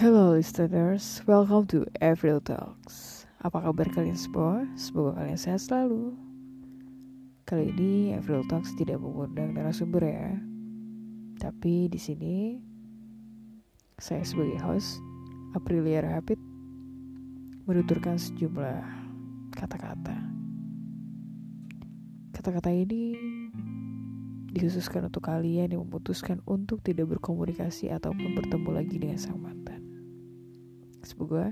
Hello listeners, welcome to April Talks. Apa kabar kalian semua? Semoga kalian sehat selalu. Kali ini April Talks tidak mengundang narasumber ya. Tapi di sini saya sebagai host Aprilia Rapid menuturkan sejumlah kata-kata. Kata-kata ini dikhususkan untuk kalian yang memutuskan untuk tidak berkomunikasi ataupun bertemu lagi dengan sang mantan. Semoga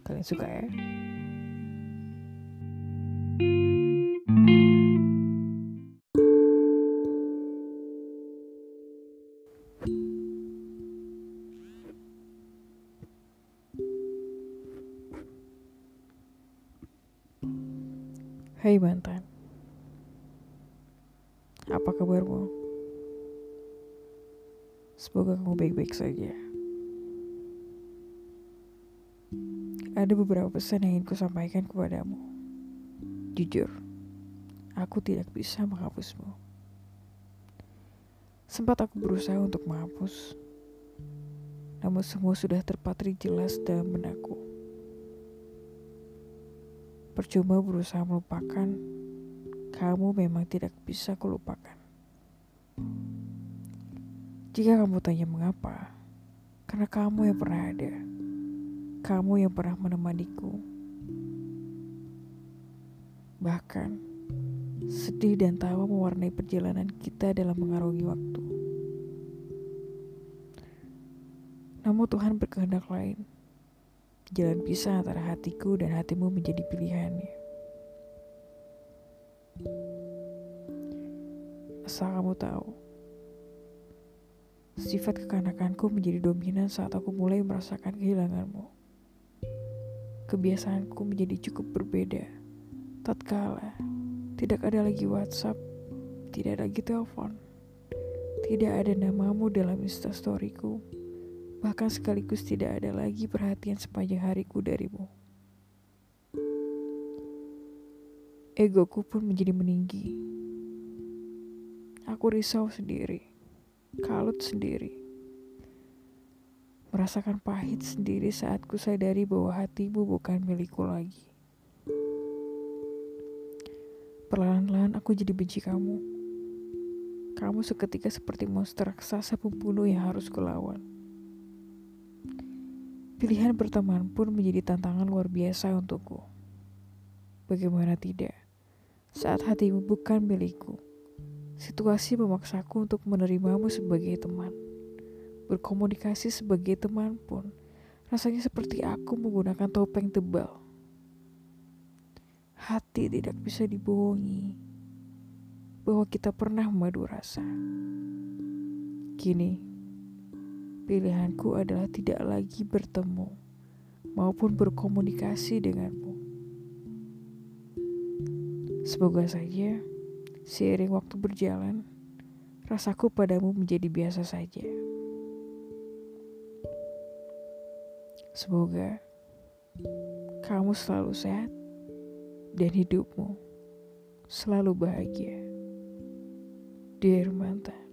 kalian suka ya. Hai mantan Apa kabarmu? Semoga kamu baik-baik saja Ada beberapa pesan yang ingin ku sampaikan kepadamu. Jujur Aku tidak bisa menghapusmu. Sempat aku berusaha untuk menghapus Namun semua sudah terpatri jelas dalam benakku. Percuma berusaha melupakan, kamu memang tidak bisa kulupakan. Jika kamu tanya mengapa, karena kamu yang pernah ada, kamu yang pernah menemaniku. Bahkan, sedih dan tawa mewarnai perjalanan kita dalam mengarungi waktu. Namun Tuhan berkehendak lain jalan pisah antara hatiku dan hatimu menjadi pilihannya. Asal kamu tahu, sifat kekanakanku menjadi dominan saat aku mulai merasakan kehilanganmu. Kebiasaanku menjadi cukup berbeda. Tatkala tidak ada lagi WhatsApp, tidak ada lagi telepon, tidak ada namamu dalam instastoryku bahkan sekaligus tidak ada lagi perhatian sepanjang hariku darimu. Egoku pun menjadi meninggi. Aku risau sendiri, kalut sendiri, merasakan pahit sendiri saat ku sadari bahwa hatimu bukan milikku lagi. Perlahan-lahan aku jadi benci kamu. Kamu seketika seperti monster raksasa pembunuh yang harus kulawan. Pilihan berteman pun menjadi tantangan luar biasa untukku. Bagaimana tidak, saat hatimu bukan milikku, situasi memaksaku untuk menerimamu sebagai teman. Berkomunikasi sebagai teman pun rasanya seperti aku menggunakan topeng tebal. Hati tidak bisa dibohongi bahwa kita pernah memadu rasa. Kini, Pilihanku adalah tidak lagi bertemu maupun berkomunikasi denganmu. Semoga saja seiring waktu berjalan, rasaku padamu menjadi biasa saja. Semoga kamu selalu sehat dan hidupmu selalu bahagia. Dear mantan.